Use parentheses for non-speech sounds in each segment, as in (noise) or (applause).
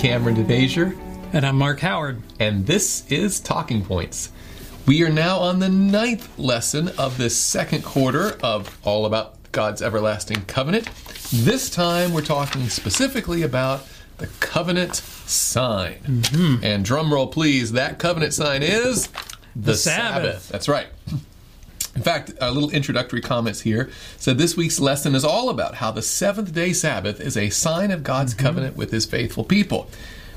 Kameron DeVasher, And I'm Mark Howard. and this is Talking Points. We are now on the ninth lesson of this second quarter of All About God's Everlasting Covenant. This time we're talking specifically about the covenant sign. Mm-hmm. And drum roll, please, that covenant sign is the, Sabbath. That's right. In fact, a little introductory comments here said this week's lesson is all about how the seventh day Sabbath is a sign of God's covenant with his faithful people.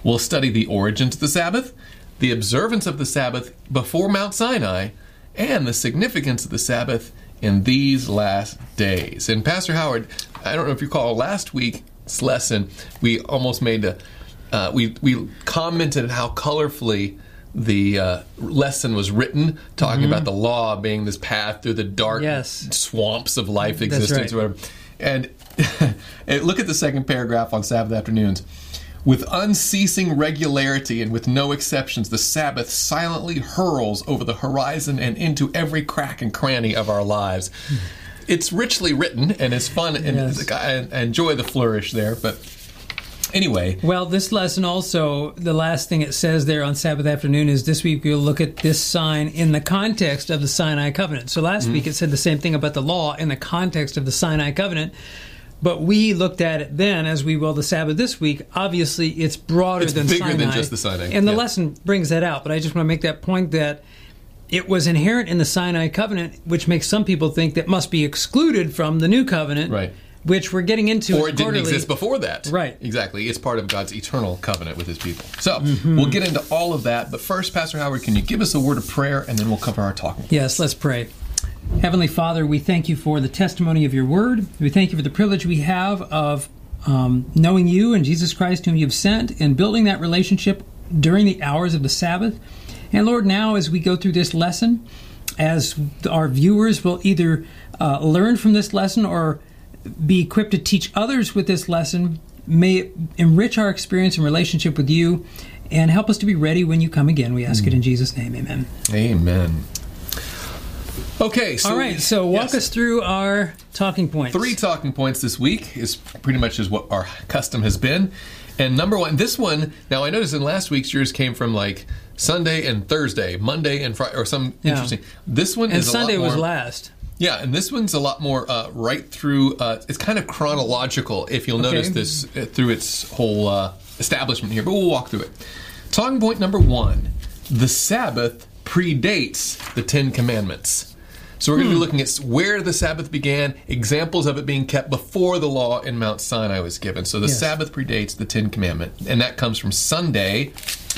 We'll study the origins of the Sabbath, the observance of the Sabbath before Mount Sinai, and the significance of the Sabbath in these last days. And Pastor Howard, I don't know if you recall last week's lesson, we almost made a uh, we we commented how colorfully the uh, lesson was written, talking about the law being this path through the dark Yes. swamps of life existence, right. or whatever. And, (laughs) and look at the second paragraph on Sabbath afternoons. With unceasing regularity and with no exceptions, the Sabbath silently hurls over the horizon and into every crack and cranny of our lives. It's richly written and it's fun, and Yes. I enjoy the flourish there. But anyway, Well, this lesson also, the last thing it says there on Sabbath afternoon is this week we'll look at this sign in the context of the Sinai covenant. So last Mm-hmm. week it said the same thing about the law in the context of the Sinai covenant. But we looked at it then, as we will the Sabbath this week. Obviously, it's broader It's than bigger Sinai. than just the Sinai, And the yeah. lesson brings that out. But I just want to make that point that it was inherent in the Sinai covenant, which makes some people think that must be excluded from the new covenant, Right. Which we're getting into. or it didn't exist before that. Right. Exactly. It's part of God's eternal covenant with his people. So Mm-hmm. we'll get into all of that. But first, Pastor Howard, can you give us a word of prayer and then we'll cover our talking? Yes, let's pray. Heavenly Father, we thank you for the testimony of your word. We thank you for the privilege we have of um, knowing you and Jesus Christ, whom you've sent, and building that relationship during the hours of the Sabbath. And Lord, now as we go through this lesson, as our viewers will either uh, learn from this lesson or be equipped to teach others with this lesson, may it enrich our experience and relationship with you and help us to be ready when you come again. We ask it in mm. Jesus' name. Amen. Amen. Okay, so All right, so walk yes. us through our talking points. Three talking points this week is pretty much is what our custom has been. And number one, this one, now I noticed in last week's yours came from like Sunday and Thursday, Monday and Friday, or some Yeah. interesting. This one and is Sunday was last. Yeah, and this one's a lot more uh, right through. Uh, it's kind of chronological, if you'll Okay. notice this uh, through its whole uh, establishment here. But we'll walk through it. Talking point number one: the Sabbath predates the Ten Commandments. So we're going Hmm. to be looking at where the Sabbath began, examples of it being kept before the law in Mount Sinai was given. So the Yes. Sabbath predates the Ten Commandment, and that comes from Sunday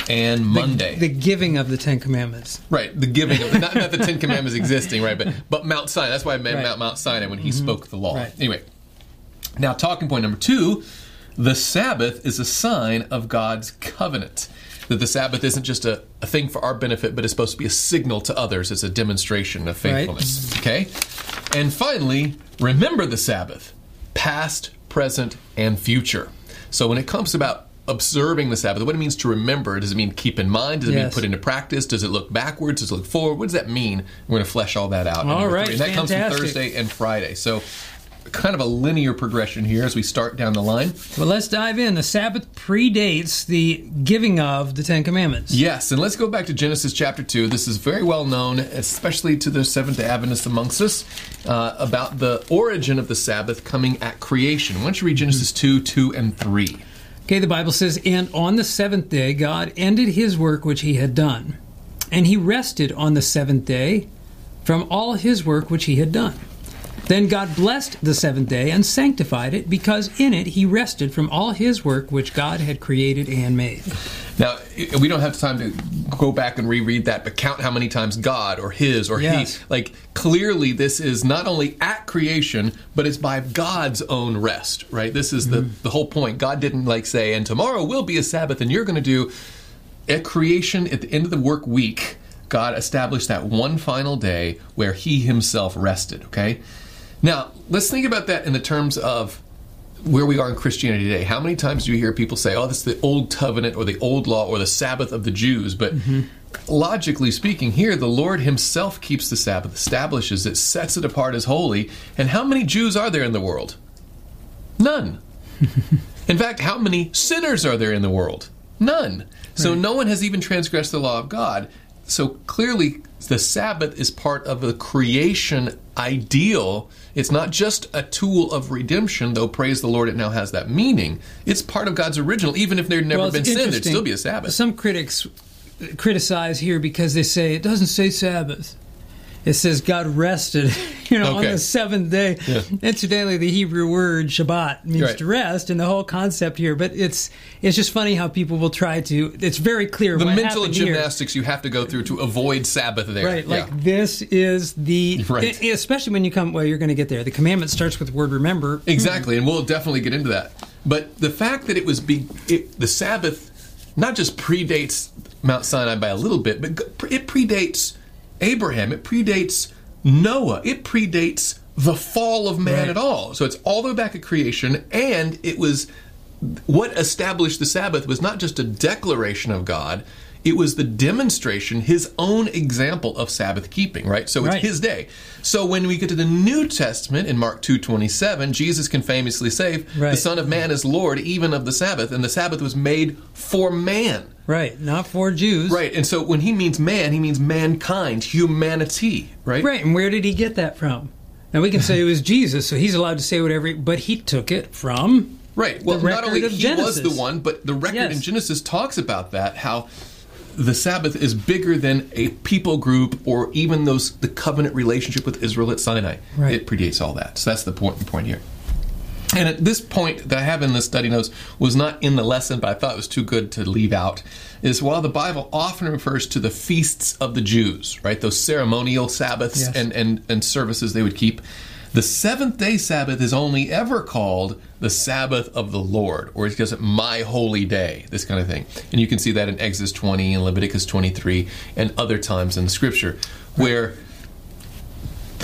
and Monday. The giving of the Ten Commandments. Right, the giving of not, not the Ten Commandments existing, right? But but Mount Sinai. That's why I meant Right. Mount, Mount Sinai when he spoke the law. Right. Anyway, now talking point number two: the Sabbath is a sign of God's covenant. That the Sabbath isn't just a, a thing for our benefit, but it's supposed to be a signal to others. It's a demonstration of Right. faithfulness. Okay, and finally, remember the Sabbath, past, present, and future. So when it comes about observing the Sabbath, what it means to remember, does it mean keep in mind? Does it mean put into practice? Does it look backwards? Does it look forward? What does that mean? We're going to flesh all that out. All three. And that comes from. Thursday and Friday. So kind of a linear progression here as we start down the line. Well, let's dive in. The Sabbath predates the giving of the Ten Commandments. Yes, and let's go back to Genesis chapter 2. This is very well known, especially to the Seventh day Adventists amongst us, uh, about the origin of the Sabbath coming at creation. Why don't you read Genesis 2, 2, and 3? Okay, the Bible says, And on the seventh day, God ended his work which he had done. And he rested on the seventh day from all his work which he had done. Then God blessed the seventh day and sanctified it, because in it he rested from all his work which God had created and made. Now, we don't have time to go back and reread that, but count how many times God or His or Yes. He. Like, clearly, this is not only at creation, but it's by God's own rest, right? This is the, mm-hmm. the whole point. God didn't, like, say, and tomorrow will be a Sabbath, and you're going to do. At creation, at the end of the work week, God established that one final day where He Himself rested, okay? Now, let's think about that in the terms of where we are in Christianity today. How many times do you hear people say, "Oh, this is the old covenant or the old law or the Sabbath of the Jews"? But mm-hmm. logically speaking, here the Lord Himself keeps the Sabbath, establishes it, sets it apart as holy. And how many Jews are there in the world? None. (laughs) in fact, how many sinners are there in the world? None. So Right. no one has even transgressed the law of God. So clearly, the Sabbath is part of the creation ideal. It's not just a tool of redemption, though praise the Lord, it now has that meaning. It's part of God's original. Even if there'd never Well, been sin, there'd still be a Sabbath. Some critics criticize here because they say it doesn't say Sabbath. It says God rested, (laughs) you know, Okay. on the seventh day. Yeah. Incidentally, the Hebrew word Shabbat means Right. to rest, and the whole concept here. But it's it's just funny how people will try to. It's very clear the what mental happened here. gymnastics you have to go through to avoid Sabbath there. Right, like Yeah. this is the (laughs) Right. e- especially when you come. Well, you're going to get there. The commandment starts with the word remember. Exactly, and we'll definitely get into that. But the fact that it was be, it, the Sabbath not just predates Mount Sinai by a little bit, but it predates Abraham. It predates Noah. It predates the fall of man Right. at all. So it's all the way back at creation, and it was what established the Sabbath was not just a declaration of God. It was the demonstration, his own example of Sabbath keeping, right? So it's Right. his day. So when we get to the New Testament in Mark 2:27, Jesus can famously say, "The Son of Man is Lord even of the Sabbath," and the Sabbath was made for man. Right, not for Jews. Right. And so when he means man, he means mankind, humanity, right? Right, and where did he get that from? Now we can say it was (laughs) Jesus, so he's allowed to say whatever, but he took it from Right. Well, not only he was the one, but the record Yes. in Genesis talks about that how the Sabbath is bigger than a people group or even those the covenant relationship with Israel at Sinai. Right. It predates all that. So that's the point the point here. And at this point that I have in the study notes was not in the lesson, but I thought it was too good to leave out. Is while the Bible often refers to the feasts of the Jews, right? Those ceremonial Sabbaths Yes. and, and, and services they would keep. The seventh day Sabbath is only ever called the Sabbath of the Lord, or it's just my holy day, this kind of thing. And you can see that in Exodus 20 and Leviticus 23 and other times in Scripture, where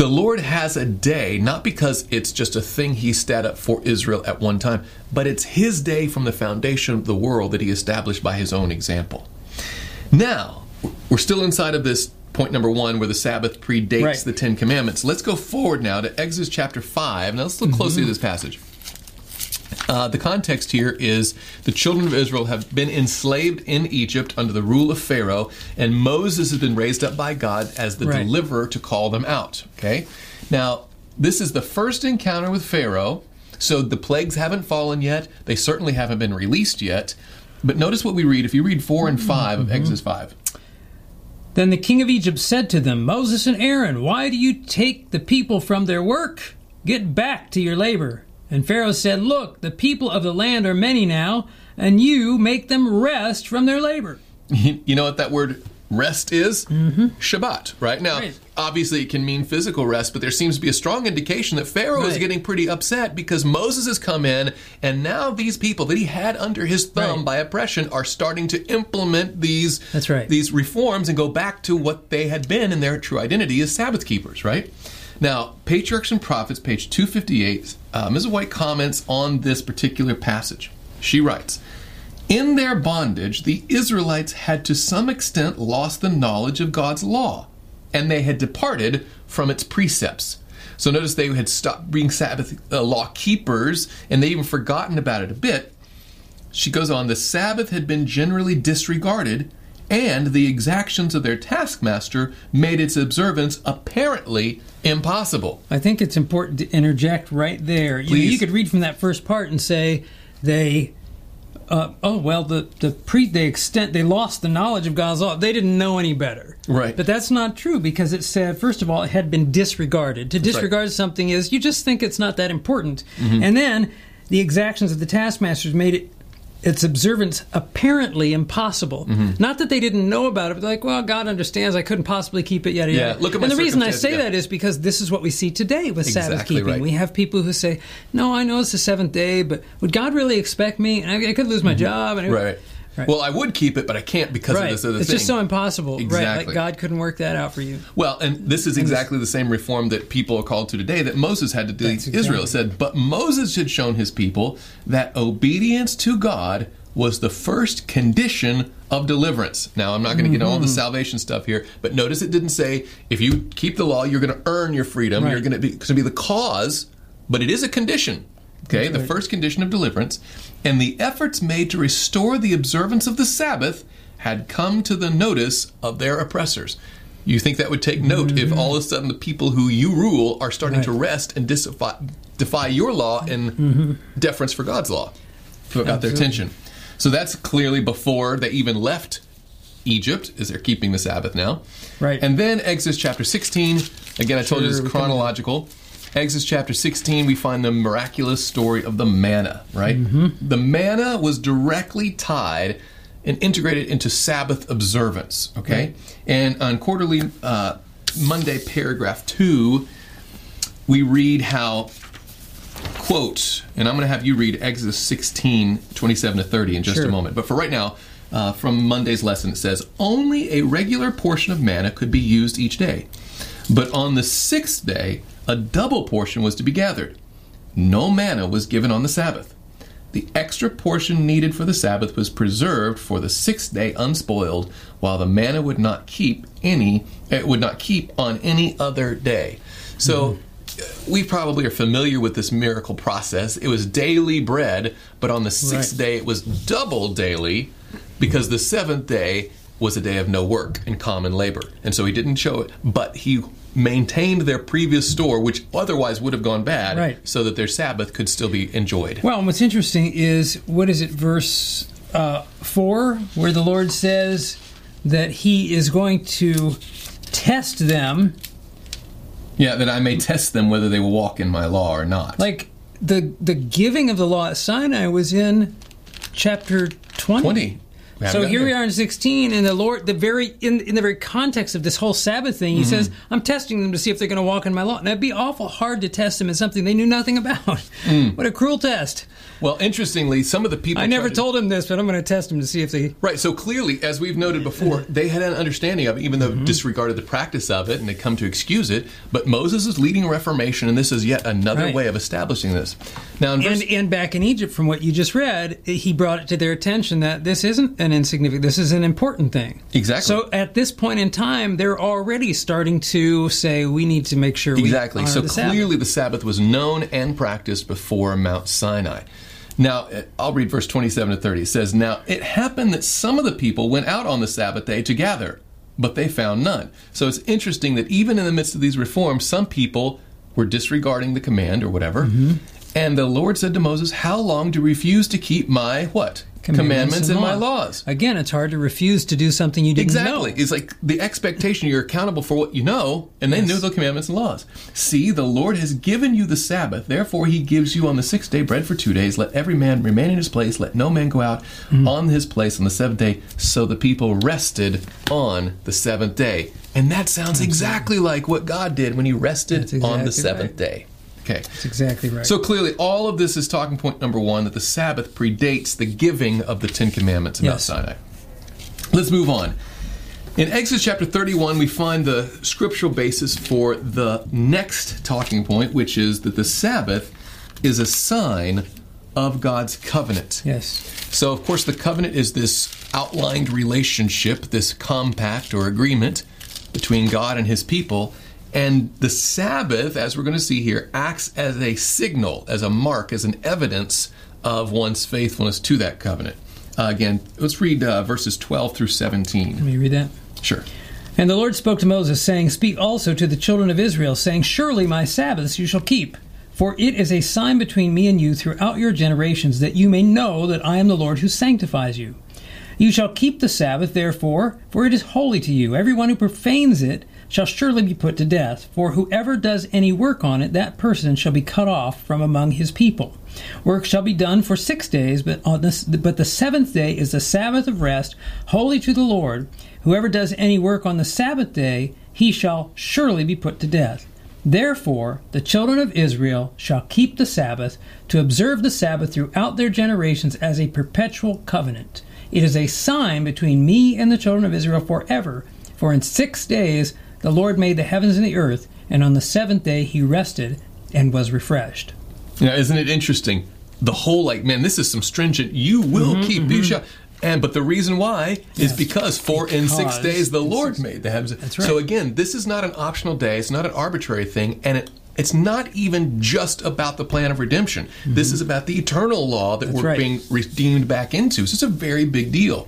the Lord has a day, not because it's just a thing He set up for Israel at one time, but it's His day from the foundation of the world that He established by His own example. Now, we're still inside of this point number one where the Sabbath predates Right. the Ten Commandments. Let's go forward now to Exodus chapter 5. Now, let's look closely mm-hmm. at this passage. Uh, the context here is the children of Israel have been enslaved in Egypt under the rule of Pharaoh, and Moses has been raised up by God as the Right. deliverer to call them out. Okay? Now, this is the first encounter with Pharaoh, so the plagues haven't fallen yet. They certainly haven't been released yet. But notice what we read. If you read 4 and 5 of Exodus 5. Then the king of Egypt said to them, Moses and Aaron, why do you take the people from their work? Get back to your labor. And Pharaoh said, Look, the people of the land are many now, and you make them rest from their labor. (laughs) You know what that word rest is? Mm-hmm. Shabbat, right? Now, Right. obviously it can mean physical rest, but there seems to be a strong indication that Pharaoh is getting pretty upset because Moses has come in, and now these people that he had under his thumb Right. by oppression are starting to implement these, That's right. these reforms and go back to what they had been in their true identity as Sabbath keepers, right? Now, Patriarchs and Prophets, page 258, uh, Mrs. White comments on this particular passage. She writes, in their bondage, the Israelites had to some extent lost the knowledge of God's law, and they had departed from its precepts. So notice they had stopped being Sabbath uh, law keepers, and they even forgotten about it a bit. She goes on, the Sabbath had been generally disregarded, and the exactions of their taskmaster made its observance apparently impossible. I think it's important to interject right there. You, you could read from that first part and say they, uh, oh well, the the pre they extent they lost the knowledge of God's law. They didn't know any better. Right. But that's not true because it said first of all it had been disregarded. To disregard something is you just think it's not that important, Mm-hmm. and then the exactions of the taskmasters made it. Its observance apparently impossible. Mm-hmm. Not that they didn't know about it, but like, well, God understands. I couldn't possibly keep it. Yada Yeah, look at and the reason I say yeah. that is because this is what we see today with Sabbath keeping. right. We have people who say, "No, I know it's the seventh day, but would God really expect me? I, I could lose my job." And Mm-hmm. Right. Right. Well, I would keep it, but I can't because right. of this other it's thing. just so impossible. Right? Exactly. Like God couldn't work that out for you. Well, and this is exactly the same reform that people are called to today that Moses had to do Israel. Said, But Moses had shown his people that obedience to God was the first condition of deliverance. Now, I'm not going to get all Mm-hmm. the salvation stuff here, but notice it didn't say if you keep the law, you're going to earn your freedom. Right. You're going to be, going to be the cause, but it is a condition. Okay, the right. first condition of deliverance, and the efforts made to restore the observance of the Sabbath had come to the notice of their oppressors. You think that would take note if mm-hmm. all of a sudden the people who you rule are starting to rest and defy, defy your law in mm-hmm. deference for God's law? Who got their attention. So that's clearly before they even left Egypt, as they're keeping the Sabbath now. Right. And then Exodus chapter 16. Again, I told you this Sure, is we chronological. Exodus chapter 16, we find the miraculous story of the manna, right? The manna was directly tied and integrated into Sabbath observance, okay? And on quarterly uh, Monday paragraph 2, we read how quote, and I'm going to have you read Exodus 16, 27 to 30 in just Sure. a moment. But for right now, uh, from Monday's lesson, it says, Only a regular portion of manna could be used each day. But on the sixth day, a double portion was to be gathered. No manna was given on the Sabbath. The extra portion needed for the Sabbath was preserved for the sixth day unspoiled, while the manna would not keep any it would not keep on any other day. So hmm. we probably are familiar with this miracle process. It was daily bread, but on the sixth Right. day it was double daily because the seventh day was a day of no work and common labor. And so he didn't show it, but he maintained their previous store, which otherwise would have gone bad, Right. so that their Sabbath could still be enjoyed. Well, and what's interesting is what is it, verse uh, four, where the Lord says that He is going to test them, Yeah, that I may test them whether they will walk in my law or not. like the the giving of the law at Sinai was in chapter twenty. 20. So here we are in 16, and the Lord, the very in, in the very context of this whole Sabbath thing, He says, Mm-hmm. "I'm testing them to see if they're going to walk in My law." And that'd be awful hard to test them in something they knew nothing about. Mm. (laughs) What a cruel test! Well, interestingly, some of the people I never to- told him this, but I'm going to test them to see if they. Right. So clearly, as we've noted before, (laughs) they had an understanding of it, even though disregarded the practice of it and they come to excuse it. But Moses is leading reformation, and this is yet another Right. way of establishing this. Now, in verse, And, and back in Egypt, from what you just read, he brought it to their attention that this isn't an insignificant, this is an important thing. Exactly. So at this point in time, they're already starting to say we need to make sure we Exactly. So the Sabbath. clearly, the Sabbath was known and practiced before Mount Sinai. Now, uh, I'll read verse 27 to 30. It says, Now it happened that some of the people went out on the Sabbath day to gather, but they found none. So it's interesting that even in the midst of these reforms, some people were disregarding the command or whatever. Mm-hmm. And the Lord said to Moses, How long do you refuse to keep my what? Commandments, and, my laws. Again, it's hard to refuse to do something you didn't Exactly. know. It's like the expectation you're accountable for what you know, and they Yes. knew the commandments and laws. See, the Lord has given you the Sabbath, therefore he gives you on the sixth day bread for two days. Let every man remain in his place, let no man go out Mm-hmm. on his place on the seventh day. So the people rested on the seventh day. And that sounds exactly like what God did when he rested That's on the seventh right. day. Okay. That's exactly right. So clearly, all of this is talking point number one that the Sabbath predates the giving of the Ten Commandments in Mount Sinai. Let's move on. In Exodus chapter 31, we find the scriptural basis for the next talking point, which is that the Sabbath is a sign of God's covenant. yes. So, of course, the covenant is this outlined relationship, this compact or agreement between God and his people. And the Sabbath, as we're going to see here, acts as a signal, as a mark, as an evidence of one's faithfulness to that covenant. Uh, again, let's read uh, verses 12 through 17. Let me read that. Sure. And the Lord spoke to Moses, saying, Speak also to the children of Israel, saying, Surely my Sabbaths you shall keep. For it is a sign between me and you throughout your generations, that you may know that I am the Lord who sanctifies you. You shall keep the Sabbath, therefore, for it is holy to you. Everyone who profanes it shall surely be put to death. For whoever does any work on it, that person shall be cut off from among his people. Work shall be done for six days, but on this, but the seventh day is the Sabbath of rest, holy to the Lord. Whoever does any work on the Sabbath day, he shall surely be put to death. Therefore, the children of Israel shall keep the Sabbath to observe the Sabbath throughout their generations as a perpetual covenant. It is a sign between me and the children of Israel forever. For in six days the Lord made the heavens and the earth, and on the seventh day he rested and was refreshed. Now, isn't it interesting? The whole, like, man, this is some stringent, you will keep, you shall. And but the reason why is Yes. because for in six days the Lord six- made the heavens. That's right. So again, this is not an optional day; it's not an arbitrary thing, and it it's not even just about the plan of redemption. This is about the eternal law that Mm-hmm. That's we're right. being redeemed back into. So it's a very big deal.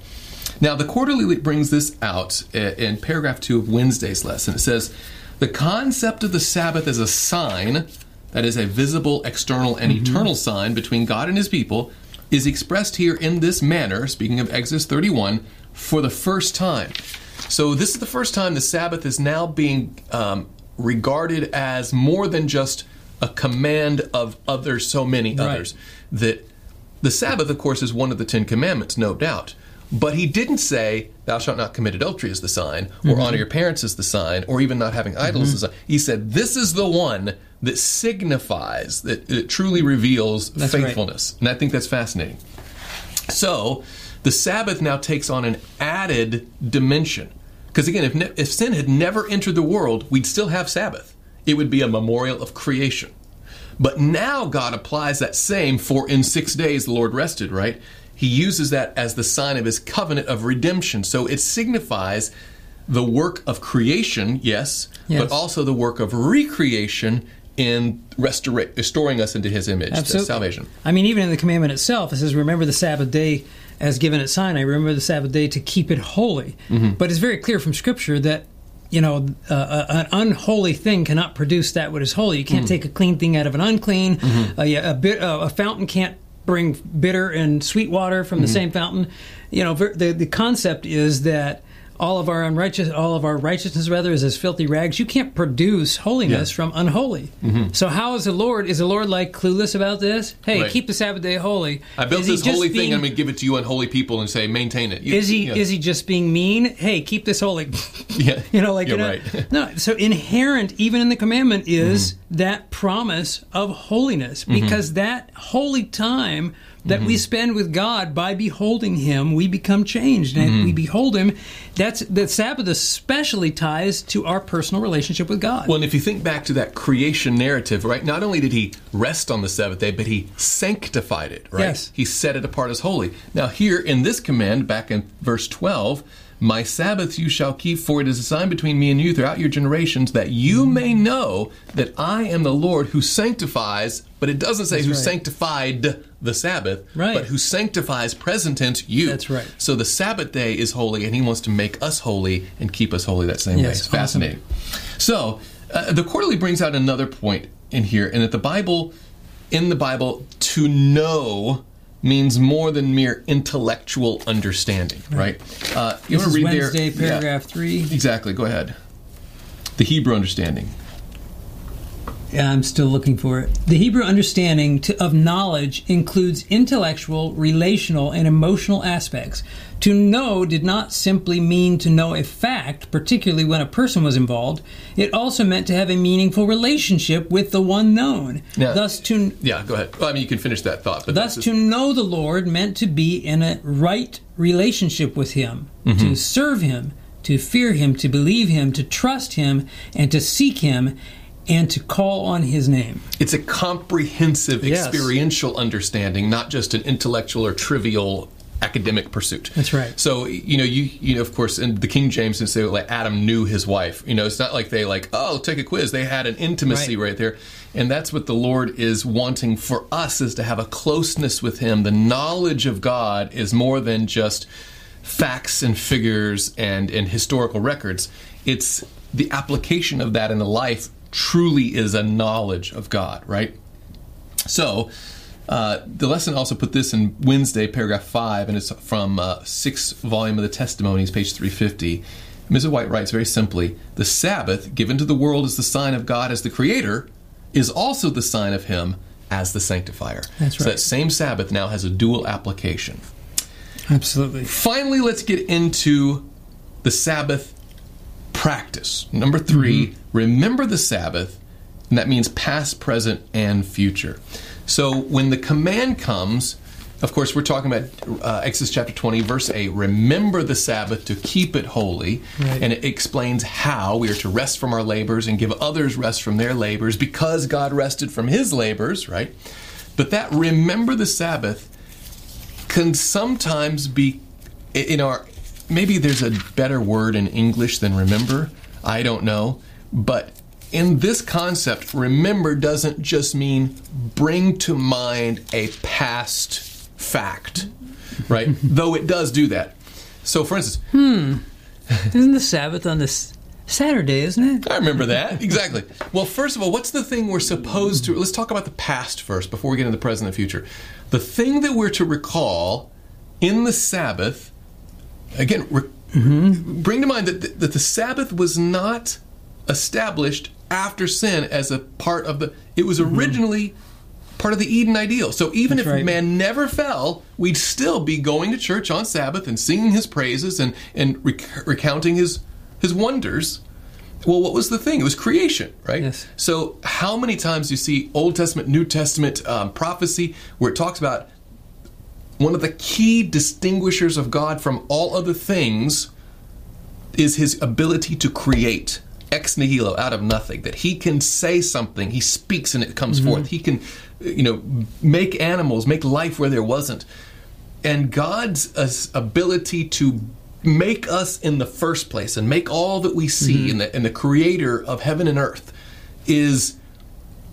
Now, the quarterly brings this out in paragraph two of Wednesday's lesson. It says, The concept of the Sabbath as a sign, that is, a visible, external, and eternal sign between God and his people, is expressed here in this manner, speaking of Exodus 31, for the first time. So, this is the first time the Sabbath is now being um, regarded as more than just a command of others, so many Right. others. That the Sabbath, of course, is one of the Ten Commandments, no doubt. But he didn't say, Thou shalt not commit adultery as the sign, or Mm-hmm. honor your parents as the sign, or even not having idols as the sign. He said, This is the one that signifies, that it truly reveals That's right. faithfulness. And I think that's fascinating. So the Sabbath now takes on an added dimension. Because again, if, ne- if sin had never entered the world, we'd still have Sabbath. It would be a memorial of creation. But now God applies that same, for in six days the Lord rested, right? He uses that as the sign of his covenant of redemption. So it signifies the work of creation, yes, Yes. but also the work of recreation in restora- restoring us into his image, Absolutely. salvation. I mean, even in the commandment itself, it says, "Remember the Sabbath day as given at Sinai. Remember the Sabbath day to keep it holy." Mm-hmm. But it's very clear from Scripture that you know uh, uh, an unholy thing cannot produce that what is holy. You Mm-hmm. can't take a clean thing out of an unclean. Uh, yeah, a bit uh, a fountain can't bring bitter and sweet water from the Mm-hmm. same fountain. You know, the the concept is that. All of our unrighteous, all of our righteousness, rather, is as filthy rags. You can't produce holiness Yeah. from unholy. So, how is the Lord? Is the Lord like clueless about this? Hey, Right. keep the Sabbath day holy. I built Is this holy being- thing. I'm going to give it to you unholy people and say, maintain it. You- Is he yeah. is he just being mean? Hey, keep this holy. (laughs) Yeah, (laughs) you know, like you're you know, right. (laughs) no. So inherent, even in the commandment, is Mm-hmm. that promise of holiness, because that holy time that Mm-hmm. we spend with God by beholding Him, we become changed, and Mm-hmm. we behold Him. That's the Sabbath especially ties to our personal relationship with God. Well, and if you think back to that creation narrative, right? Not only did he rest on the seventh day, but he sanctified it, right? Yes. He set it apart as holy. Now, here in this command, back in verse 12, my Sabbath you shall keep, for it is a sign between me and you throughout your generations, that you may know that I am the Lord who sanctifies, but it doesn't say who right. sanctified the Sabbath, Right. but who sanctifies present tense you. That's right. So the Sabbath day is holy, and he wants to make us holy and keep us holy that same way. Yes, It's awesome. fascinating. So, uh, the quarterly brings out another point in here, and that the Bible, in the Bible, to know means more than mere intellectual understanding, right? Uh, you want to read Wednesday, there? paragraph three. Exactly. Go ahead. The Hebrew understanding. Yeah, I'm still looking for it. The Hebrew understanding to, of knowledge includes intellectual, relational, and emotional aspects. To know did not simply mean to know a fact, particularly when a person was involved. It also meant to have a meaningful relationship with the one known. Now- thus, to Yeah, go ahead. Well, I mean, you can finish that thought, but Thus, to know the Lord meant to be in a right relationship with Him, Mm-hmm. to serve Him, to fear Him, to believe Him, to trust Him, and to seek Him, and to call on His name. it's a comprehensive Yes. experiential understanding, not just an intellectual or trivial academic pursuit. That's right. So you know, you you know, of course, in the King James, and say like Adam knew his wife. You know, it's not like they like oh take a quiz. They had an intimacy Right. right, there, and that's what the Lord is wanting for us is to have a closeness with Him. The knowledge of God is more than just facts and figures and and historical records. It's the application of that in the life truly is a knowledge of God, right? So, uh, the lesson also put this in Wednesday, paragraph 5, and it's from uh, sixth volume of the Testimonies, page 350. Mrs. White writes very simply The Sabbath, given to the world as the sign of God as the Creator, is also the sign of Him as the Sanctifier. That's So right. that same Sabbath now has a dual application. Absolutely. Finally, let's get into the Sabbath practice. Number 3 remember the Sabbath, and that means past, present, and future. So when the command comes, of course, we're talking about uh, Exodus chapter 20, verse 8 remember the Sabbath to keep it holy. Right. And it explains how we are to rest from our labors and give others rest from their labors because God rested from his labors, right? But that remember the Sabbath can sometimes be in our maybe there's a better word in English than remember. I don't know, but in this concept, remember doesn't just mean bring to mind a past fact, right? (laughs) Though it does do that. So, for instance, hmm. Isn't the Sabbath on this Saturday, isn't it? I remember that. Exactly. Well, first of all, what's the thing we're supposed to. Let's talk about the past first before we get into the present and future. The thing that we're to recall in the Sabbath, again, re- bring to mind that, the- that the Sabbath was not established after sin as a part of the. It was originally part of the Eden ideal. So even That's if right. man never fell, we'd still be going to church on Sabbath and singing his praises and, and rec- recounting his his wonders. Well, what was the thing? It was creation, right? Yes. So, how many times do you see Old Testament, New Testament um, prophecy where it talks about one of the key distinguishers of God from all other things is his ability to create ex nihilo out of nothing. That he can say something he speaks and it comes forth. He can you know make animals make life where there wasn't. And god's uh, ability to make us in the first place and make all that we see and, the, and the creator of heaven and earth is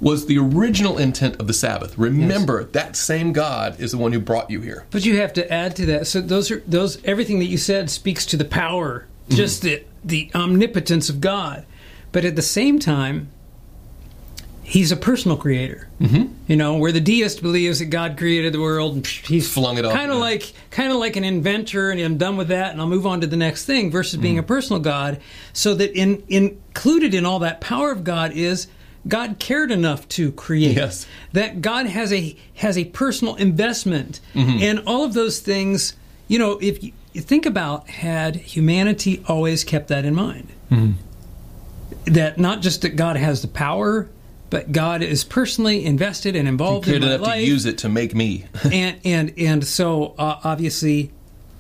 was the original intent of the sabbath remember that same god is the one who brought you here But you have to add to that. So those are those everything that you said speaks to the power, just the the omnipotence of God. But at the same time, He's a personal creator. Mm-hmm. You know, where the deist believes that God created the world he's Flung it off, kind of yeah. like kind of like an inventor, and I'm done with that, and I'll move on to the next thing. Versus being Mm. a personal God, so that in included in all that power of God is God cared enough to create Yes. that God has a has a personal investment Mm-hmm. and all of those things. You know, if you, think about had humanity always kept that in mind, Mm-hmm. that not just that God has the power, but God is personally invested and involved in cared my enough life, to use it to make me (laughs) and and and so uh, obviously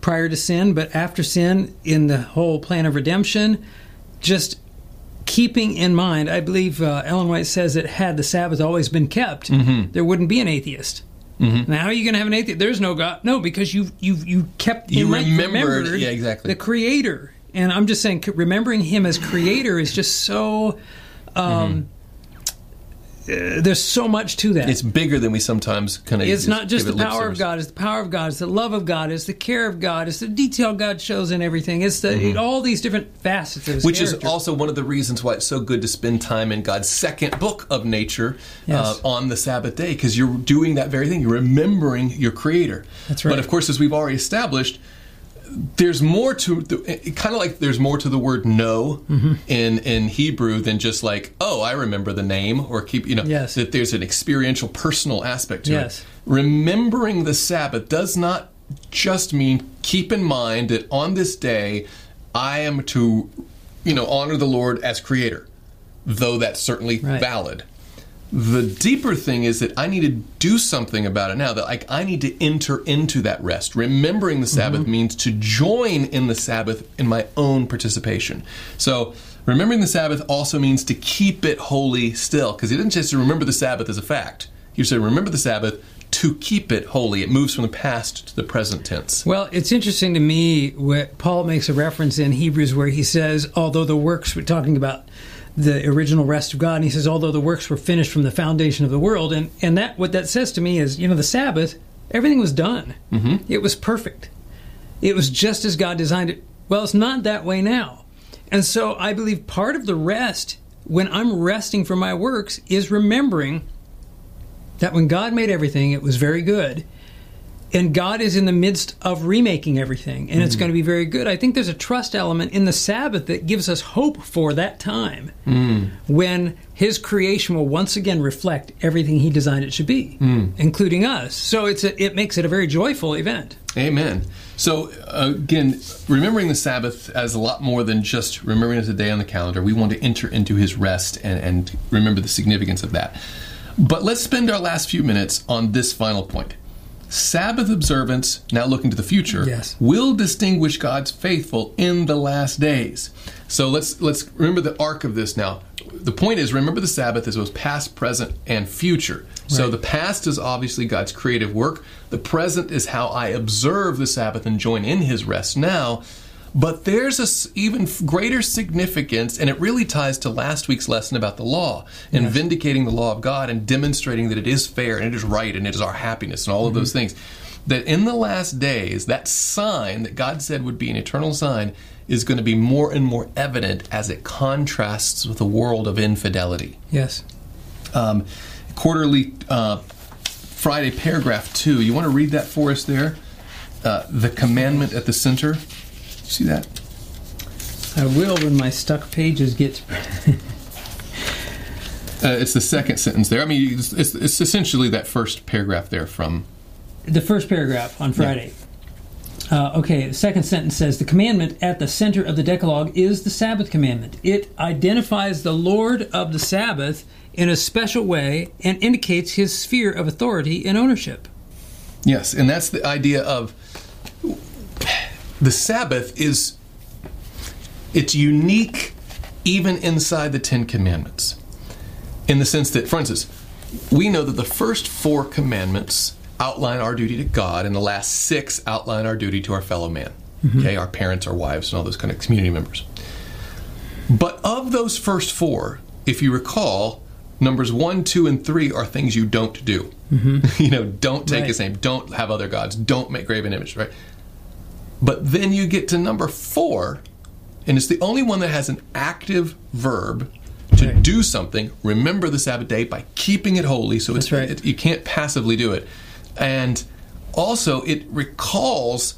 prior to sin, but after sin, in the whole plan of redemption, just keeping in mind, I believe uh, Ellen White says that had the Sabbath always been kept, Mm-hmm. there wouldn't be an atheist. Now, how are you going to have an atheist? There's no God. No, because you you you kept You mind- remembered- yeah, exactly. the Creator. And I'm just saying, remembering Him as Creator is just so. Um, uh, there's so much to that. it's bigger than we sometimes kind of It's not just the power of God; it's the power of God, it's the love of God, it's the care of God, it's the detail God shows in everything. It's the all these different facets of His which is also one of the reasons why it's so good to spend time in God's second book of nature Yes. uh, on the Sabbath day because you're doing that very thing. You're remembering your Creator. That's right. But of course, as we've already established, there's more to the, kind of like there's more to the word know Mm-hmm. in in Hebrew than just like oh I remember the name or keep you know Yes. that there's an experiential personal aspect to Yes. it. Remembering the Sabbath does not just mean keep in mind that on this day I am to you know honor the Lord as creator though that's certainly Right. valid the deeper thing is that I need to do something about it now. That like I need to enter into that rest. Remembering the Sabbath mm-hmm. means to join in the Sabbath in my own participation. So remembering the Sabbath also means to keep it holy still, because he didn't just remember the Sabbath as a fact. He said remember the Sabbath to keep it holy. It moves from the past to the present tense. well, it's interesting to me what Paul makes a reference in Hebrews where he says, although the works we're talking about the original rest of God, and he says, although the works were finished from the foundation of the world, and and that what that says to me is, you know, the Sabbath, everything was done. Mm-hmm. It was perfect. It was just as God designed it. Well, it's not that way now. And so I believe part of the rest, when I'm resting from my works, is remembering that when God made everything, it was very good. And God is in the midst of remaking everything, and it's going to be very good. I think there's a trust element in the Sabbath that gives us hope for that time when His creation will once again reflect everything He designed it should be, including us. So it's a, it makes it a very joyful event. Amen. So uh, again, remembering the Sabbath as a lot more than just remembering it as a day on the calendar. We want to enter into His rest and, and remember the significance of that. But let's spend our last few minutes on this final point. Sabbath observance, now looking to the future, Yes. will distinguish God's faithful in the last days. So let's let's remember the arc of this now. The point is remember the Sabbath as both past, present, and future. So the past is obviously God's creative work. The present is how I observe the Sabbath and join in his rest now. But there's a even greater significance, and it really ties to last week's lesson about the law and vindicating the law of God and demonstrating that it is fair and it is right and it is our happiness and all of those things. That in the last days, that sign that God said would be an eternal sign is going to be more and more evident as it contrasts with a world of infidelity Yes. um, quarterly uh, Friday paragraph two. You want to read that for us there? Uh, the commandment at the center. See that? I will when my stuck pages get. (laughs) Uh, it's the second sentence there. I mean, it's, it's, it's essentially that first paragraph there from. the first paragraph on Friday. Uh, okay, the second sentence says the commandment at the center of the Decalogue is the Sabbath commandment. It identifies the Lord of the Sabbath in a special way and indicates his sphere of authority and ownership. Yes, and that's the idea of the Sabbath is it's unique even inside the Ten Commandments. In the sense that, for instance, we know that the first four commandments outline our duty to God, and the last six outline our duty to our fellow man. Mm-hmm. Okay, our parents, our wives, and all those kind of community members. But of those first four, if you recall, numbers one, two, and three are things you don't do. Mm-hmm. (laughs) you know, don't take Right. his name, don't have other gods, don't make graven images, right? But then you get to number four, and it's the only one that has an active verb to Right. do something. Remember the Sabbath day by keeping it holy. So it's right. it- you can't passively do it, and also it recalls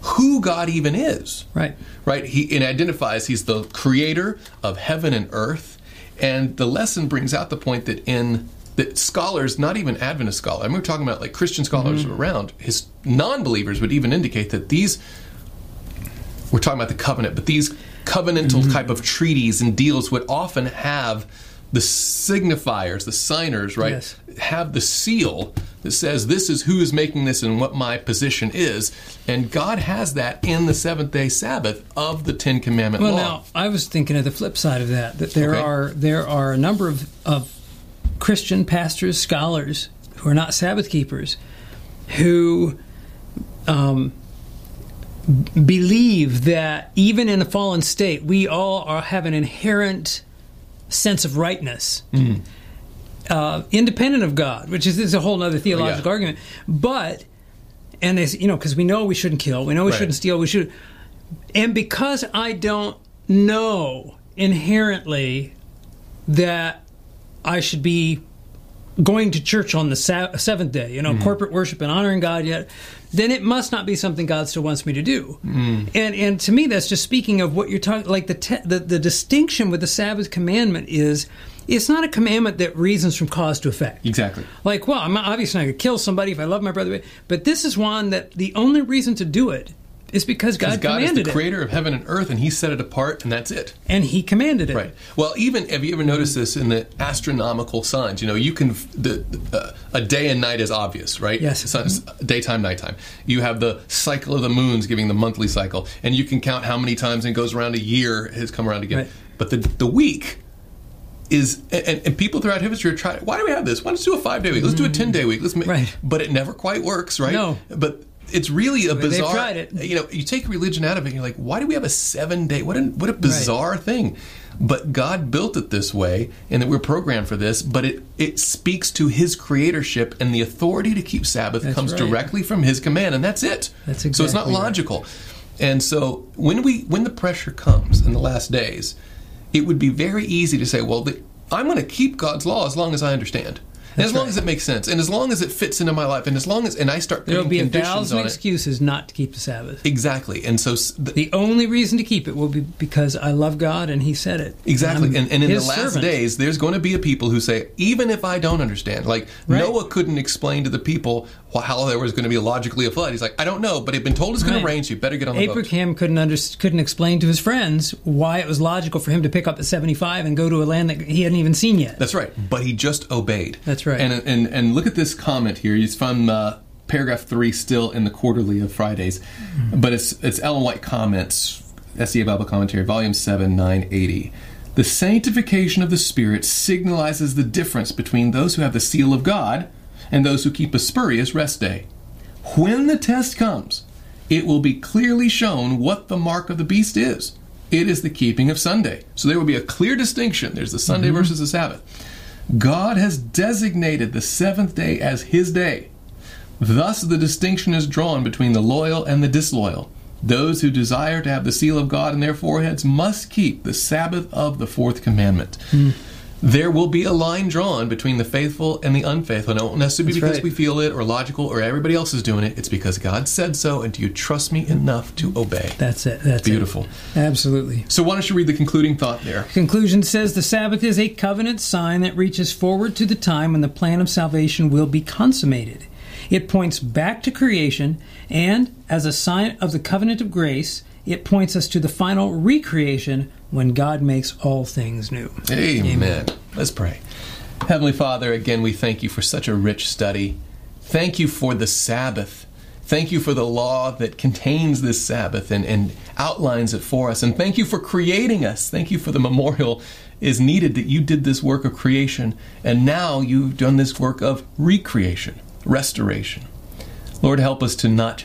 who God even is Right. right? He it identifies he's the creator of heaven and earth, and the lesson brings out the point that in that scholars, not even Adventist scholars, I mean, we're talking about like Christian scholars mm-hmm. around, his non-believers would even indicate that these we're talking about the covenant, but these covenantal mm-hmm. type of treaties and deals would often have the signifiers, the signers, right? Yes. Have the seal that says this is who is making this and what my position is. And God has that in the seventh day Sabbath of the Ten Commandment Well, law. now I was thinking of the flip side of that. That there Okay. are there are a number of, of Christian pastors, scholars who are not Sabbath keepers, who um, believe that even in a fallen state, we all are, have an inherent sense of rightness. Uh, independent of God, which is, is a whole other theological Yeah. argument, but and they, you know, because we know we shouldn't kill, we know we Right. shouldn't steal, we should, and because I don't know inherently that I should be going to church on the sa- seventh day, you know, mm-hmm. corporate worship and honoring God yet, then it must not be something God still wants me to do. Mm. And and to me, that's just speaking of what you're talking. Like the, te- the the distinction with the Sabbath commandment is, it's not a commandment that reasons from cause to effect. exactly. Like, well, I'm obviously not going to kill somebody if I love my brother, but this is one that the only reason to do it is because God, God is the it, creator of heaven and earth, and He set it apart, and that's it. and He commanded it. Right. Well, even have you ever noticed this in the astronomical signs? You know, you can the uh, a day and night is obvious, right? Yes. Sun- daytime, nighttime. You have the cycle of the moons giving the monthly cycle, and you can count how many times it goes around a year has come around again. Right. But the the week is and, and people throughout history are trying. Why do we have this? Why don't we do a five day week? Let's do a ten day week. Let's make. Mm. Right. But it never quite works, right? No. But it's really a they've bizarre. tried it. You know, you take religion out of it, and you're like, why do we have a seven day? What a what a bizarre thing. But God built it this way, and that we're programmed for this. But it it speaks to His creatorship, and the authority to keep Sabbath That's comes right. directly from His command, and that's it. That's exactly so it's not exactly right. logical. And so when we when the pressure comes in the last days, it would be very easy to say, well, the, I'm going to keep God's law as long as I understand. And as long right. as it makes sense, and as long as it fits into my life, and as long as and I start There will be a conditions thousand it, excuses not to keep the Sabbath. exactly. And so the, The only reason to keep it will be because I love God and He said it. Exactly. I'm And, and in the last servant. days, there's going to be a people who say, even if I don't understand, like Right. Noah couldn't explain to the people how there was going to be logically a flood. He's like, I don't know, but it's been told it's going Right. to rain, so you better get on the boat. Abraham couldn't under, couldn't explain to his friends why it was logical for him to pick up at 75 and go to a land that he hadn't even seen yet. That's right. But he just obeyed. That's right. And and and look at this comment here. It's from uh, paragraph three, still in the quarterly of Fridays, Mm-hmm. but it's it's Ellen White comments, SDA Bible Commentary, volume seven, nine eighty. The sanctification of the Spirit signalizes the difference between those who have the seal of God and those who keep a spurious rest day. When the test comes, it will be clearly shown what the mark of the beast is. It is the keeping of Sunday. So there will be a clear distinction. There's the Sunday mm-hmm. versus the Sabbath. God has designated the seventh day as his day. Thus, the distinction is drawn between the loyal and the disloyal. Those who desire to have the seal of God in their foreheads must keep the Sabbath of the fourth commandment. Mm there will be a line drawn between the faithful and the unfaithful. And it won't necessarily be because right. we feel it or logical or everybody else is doing it. It's because God said so, and do you trust me enough to obey? That's it. That's beautiful. It. Absolutely. So why don't you read the concluding thought there? Conclusion says the Sabbath is a covenant sign that reaches forward to the time when the plan of salvation will be consummated. It points back to creation, and as a sign of the covenant of grace, it points us to the final recreation when God makes all things new. Amen. Amen. Let's pray. Heavenly Father, again, we thank you for such a rich study. Thank you for the Sabbath. Thank you for the law that contains this Sabbath and, and outlines it for us. And thank you for creating us. Thank you for the memorial is needed that you did this work of creation. And now you've done this work of recreation, restoration. Lord, help us to not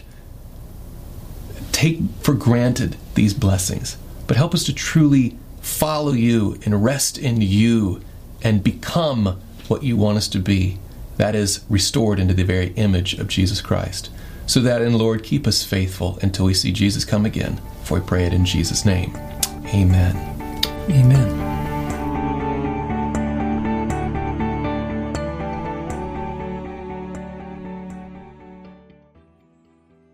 take for granted these blessings, but help us to truly follow you and rest in you and become what you want us to be. That is, restored into the very image of Jesus Christ. So that in Lord, keep us faithful until we see Jesus come again. For we pray it in Jesus' name. Amen. Amen.